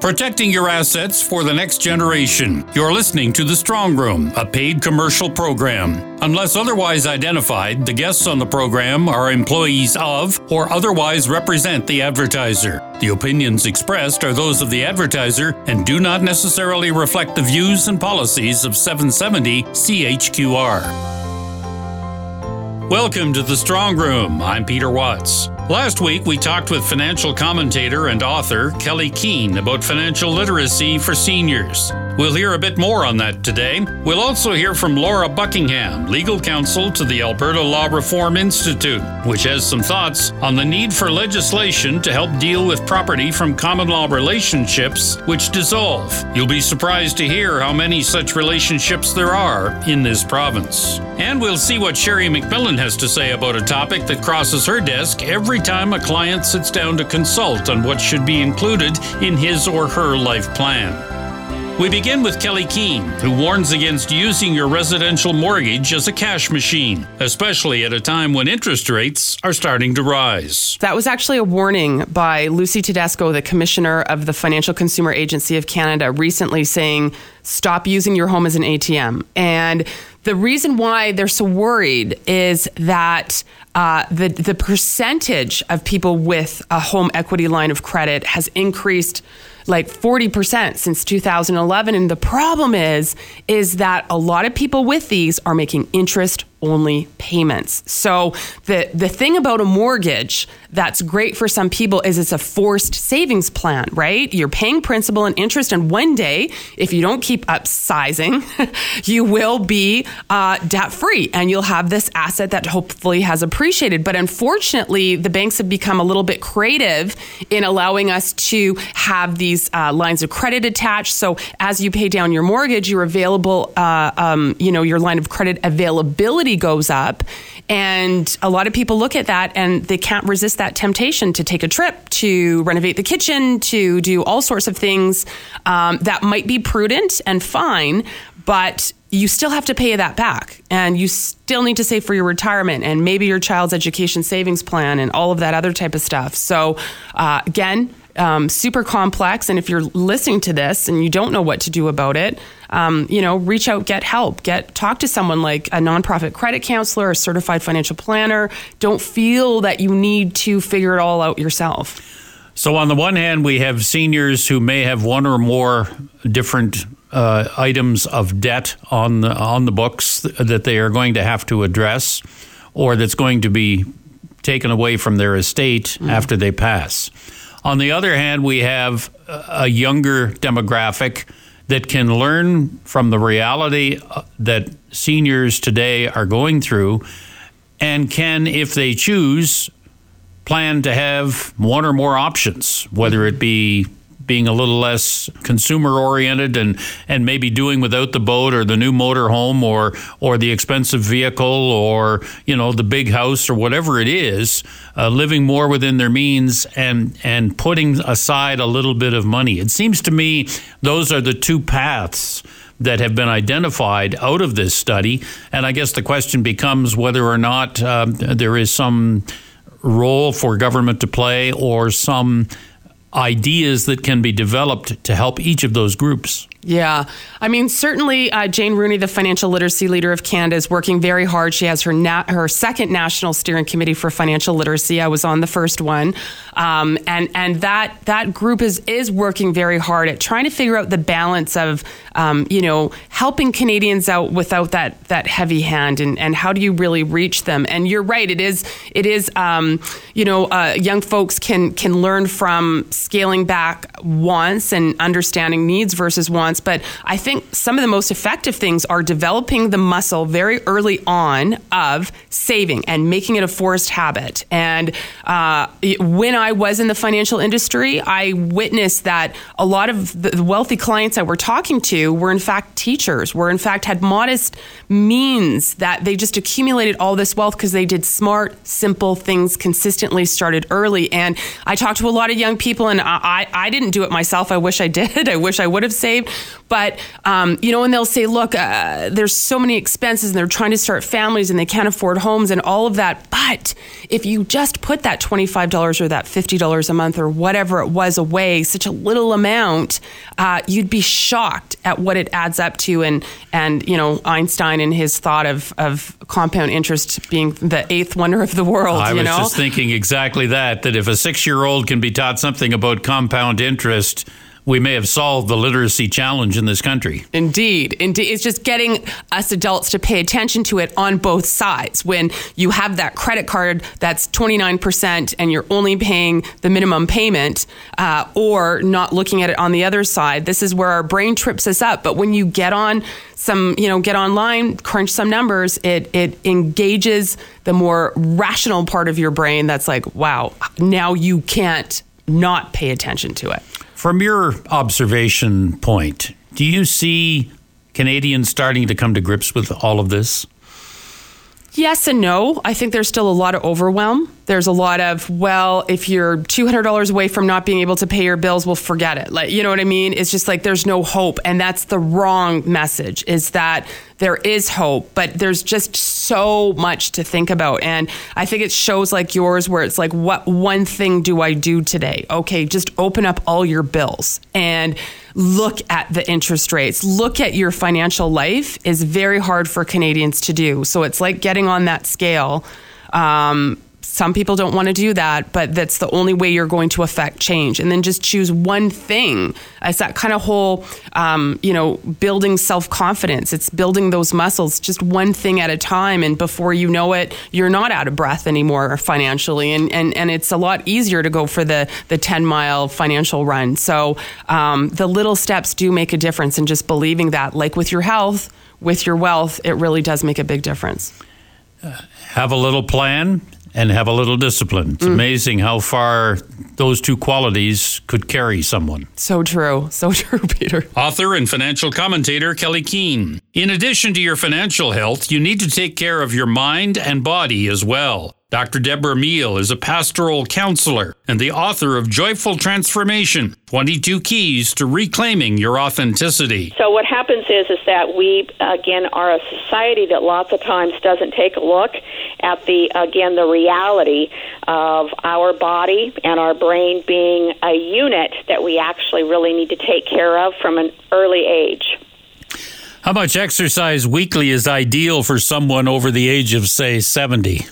protecting your assets for the next generation. You're listening to The Strong Room, a paid commercial program. Unless otherwise identified, the guests on the program are employees of or otherwise represent the advertiser. The opinions expressed are those of the advertiser and do not necessarily reflect the views and policies of 770 CHQR. Welcome to the Strong Room. I'm Peter Watts. Last week, we talked with financial commentator and author Kelley Keehn about financial literacy for seniors. We'll hear a bit more on that today. We'll also hear from Laura Buckingham, legal counsel to the Alberta Law Reform Institute, which has some thoughts on the need for legislation to help deal with property from common law relationships which dissolve. You'll be surprised to hear how many such relationships there are in this province. And we'll see what Sherry McMillan has to say about a topic that crosses her desk every time a client sits down to consult on what should be included in his or her life plan. We begin with Kelley Keehn, who warns against using your residential mortgage as a cash machine, especially at a time when interest rates are starting to rise. That was actually a warning by Lucie Tedesco, the Commissioner of the Financial Consumer Agency of Canada, recently saying, stop using your home as an ATM. And the reason why they're so worried is that uh, the the percentage of people with a home equity line of credit has increased like 40% since 2011 and the problem is is that a lot of people with these are making interest only payments. So the the thing about a mortgage that's great for some people is it's a forced savings plan, right? You're paying principal and interest, and one day, if you don't keep upsizing, you will be uh, debt free, and you'll have this asset that hopefully has appreciated. But unfortunately, the banks have become a little bit creative in allowing us to have these uh, lines of credit attached. So as you pay down your mortgage, your available, uh, um, you know, your line of credit availability goes up. And a lot of people look at that and they can't resist that temptation to take a trip, to renovate the kitchen, to do all sorts of things um, that might be prudent and fine, but you still have to pay that back and you still need to save for your retirement and maybe your child's education savings plan and all of that other type of stuff. So, uh, again, um, super complex. And if you're listening to this and you don't know what to do about it, um, you know, reach out, get help, get talk to someone like a nonprofit credit counselor, a certified financial planner. Don't feel that you need to figure it all out yourself. So, on the one hand, we have seniors who may have one or more different uh, items of debt on the, on the books that they are going to have to address, or that's going to be taken away from their estate mm-hmm. after they pass. On the other hand, we have a younger demographic that can learn from the reality uh, that seniors today are going through and can, if they choose, plan to have one or more options, whether it be being a little less consumer oriented and and maybe doing without the boat or the new motor home or or the expensive vehicle or you know the big house or whatever it is uh, living more within their means and and putting aside a little bit of money. It seems to me those are the two paths that have been identified out of this study. And I guess the question becomes whether or not um, there is some role for government to play or some ideas that can be developed to help each of those groups. Yeah. I mean, certainly uh, Jane Rooney, the financial literacy leader of Canada, is working very hard. She has her na- her second national steering committee for financial literacy. I was on the first one, um, and and that that group is is working very hard at trying to figure out the balance of um, you know helping Canadians out without that that heavy hand, and and how do you really reach them? And you're right, it is it is um, you know uh, young folks can can learn from scaling back wants and understanding needs versus wants but I think some of the most effective things are developing the muscle very early on of saving and making it a forced habit. And uh, when I was in the financial industry, I witnessed that a lot of the wealthy clients I were talking to were in fact teachers, were in fact had modest means that they just accumulated all this wealth because they did smart, simple things consistently, started early. And I talked to a lot of young people, and I, I didn't do it myself. I wish I did. I wish I would have saved But, um, you know, and they'll say, look, uh, there's so many expenses and they're trying to start families and they can't afford homes and all of that. But if you just put that $25 or that $50 a month or whatever it was away, such a little amount, uh, you'd be shocked at what it adds up to. And, and you know, Einstein and his thought of, of compound interest being the eighth wonder of the world. I was know? just thinking exactly that, that if a six year old can be taught something about compound interest, we may have solved the literacy challenge in this country. Indeed. Indeed. It's just getting us adults to pay attention to it on both sides. When you have that credit card that's 29% and you're only paying the minimum payment, uh, or not looking at it on the other side, this is where our brain trips us up. But when you get on some, you know, get online, crunch some numbers, it, it engages the more rational part of your brain that's like, wow, now you can't not pay attention to it. From your observation point, do you see Canadians starting to come to grips with all of this? Yes and no. I think there's still a lot of overwhelm. There's a lot of, well, if you're $200 away from not being able to pay your bills, well, forget it. Like, you know what I mean? It's just like there's no hope. And that's the wrong message is that there is hope, but there's just so much to think about. And I think it shows like yours where it's like, what one thing do I do today? Okay, just open up all your bills and look at the interest rates, look at your financial life is very hard for Canadians to do. So it's like getting on that scale. Um, some people don't want to do that, but that's the only way you're going to affect change. And then just choose one thing. It's that kind of whole, um, you know, building self confidence. It's building those muscles, just one thing at a time. And before you know it, you're not out of breath anymore financially. And, and, and it's a lot easier to go for the, the 10 mile financial run. So um, the little steps do make a difference. And just believing that, like with your health, with your wealth, it really does make a big difference. Have a little plan and have a little discipline. It's mm. amazing how far those two qualities could carry someone. So true. So true, Peter. Author and financial commentator Kelley Keehn. In addition to your financial health, you need to take care of your mind and body as well. Dr. Debra Meehl is a pastoral counselor and the author of Joyful Transformation 22 Keys to Reclaiming Your Authenticity. So, what happens is, is that we, again, are a society that lots of times doesn't take a look at the, again, the reality of our body and our brain being a unit that we actually really need to take care of from an early age. How much exercise weekly is ideal for someone over the age of, say, 70?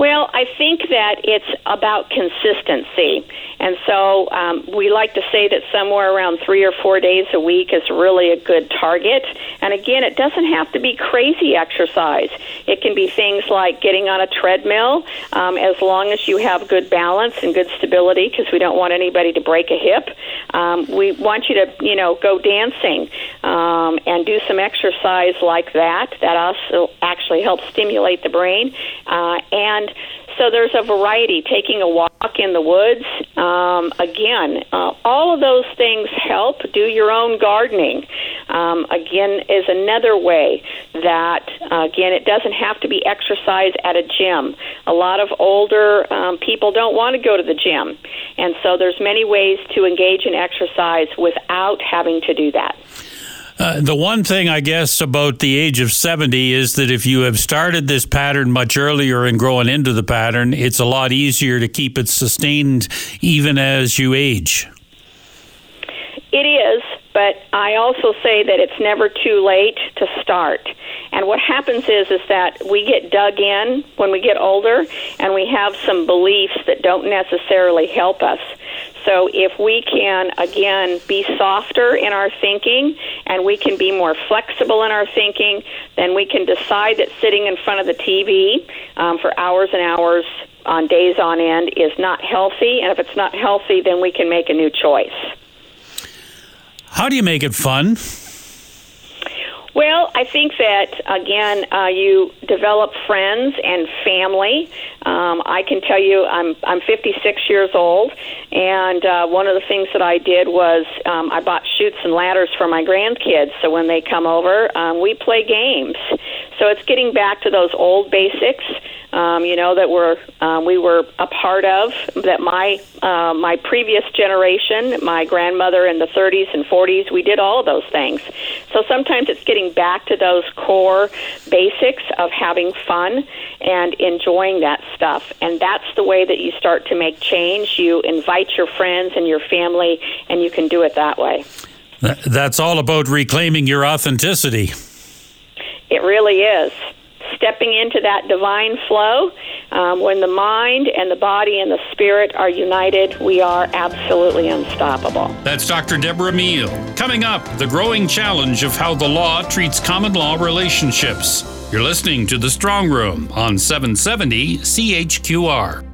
Well, I think that it's about consistency. And so um, we like to say that somewhere around three or four days a week is really a good target. And again, it doesn't have to be crazy exercise. It can be things like getting on a treadmill um, as long as you have good balance and good stability because we don't want anybody to break a hip. Um, we want you to, you know, go dancing um, and do some exercise like that. That also actually helps stimulate the brain. Uh, and so there's a variety. Taking a walk in the woods, um, again, uh, all of those things help. Do your own gardening. Um, again, is another way that uh, again it doesn't have to be exercise at a gym. A lot of older um, people don't want to go to the gym, and so there's many ways to engage in exercise without having to do that. Uh, the one thing I guess about the age of 70 is that if you have started this pattern much earlier and growing into the pattern, it's a lot easier to keep it sustained even as you age. It is, but I also say that it's never too late to start. And what happens is is that we get dug in when we get older and we have some beliefs that don't necessarily help us. So if we can, again, be softer in our thinking and we can be more flexible in our thinking, then we can decide that sitting in front of the TV um, for hours and hours on days on end is not healthy. And if it's not healthy, then we can make a new choice. How do you make it fun? Well, I think that again, uh, you develop friends and family. Um, I can tell you, I'm I'm 56 years old, and uh, one of the things that I did was um, I bought chutes and ladders for my grandkids. So when they come over, um, we play games. So it's getting back to those old basics um, you know, that were um, we were a part of. That my uh, my previous generation, my grandmother in the 30s and 40s, we did all of those things. So sometimes it's getting back to those core basics of having fun and enjoying that stuff, and that's the way that you start to make change. You invite your friends and your family, and you can do it that way. That's all about reclaiming your authenticity. It really is. Stepping into that divine flow, um, when the mind and the body and the spirit are united, we are absolutely unstoppable. That's Dr. Debra Meehl. Coming up, the growing challenge of how the law treats common law relationships. You're listening to The Strong Room on 770 CHQR.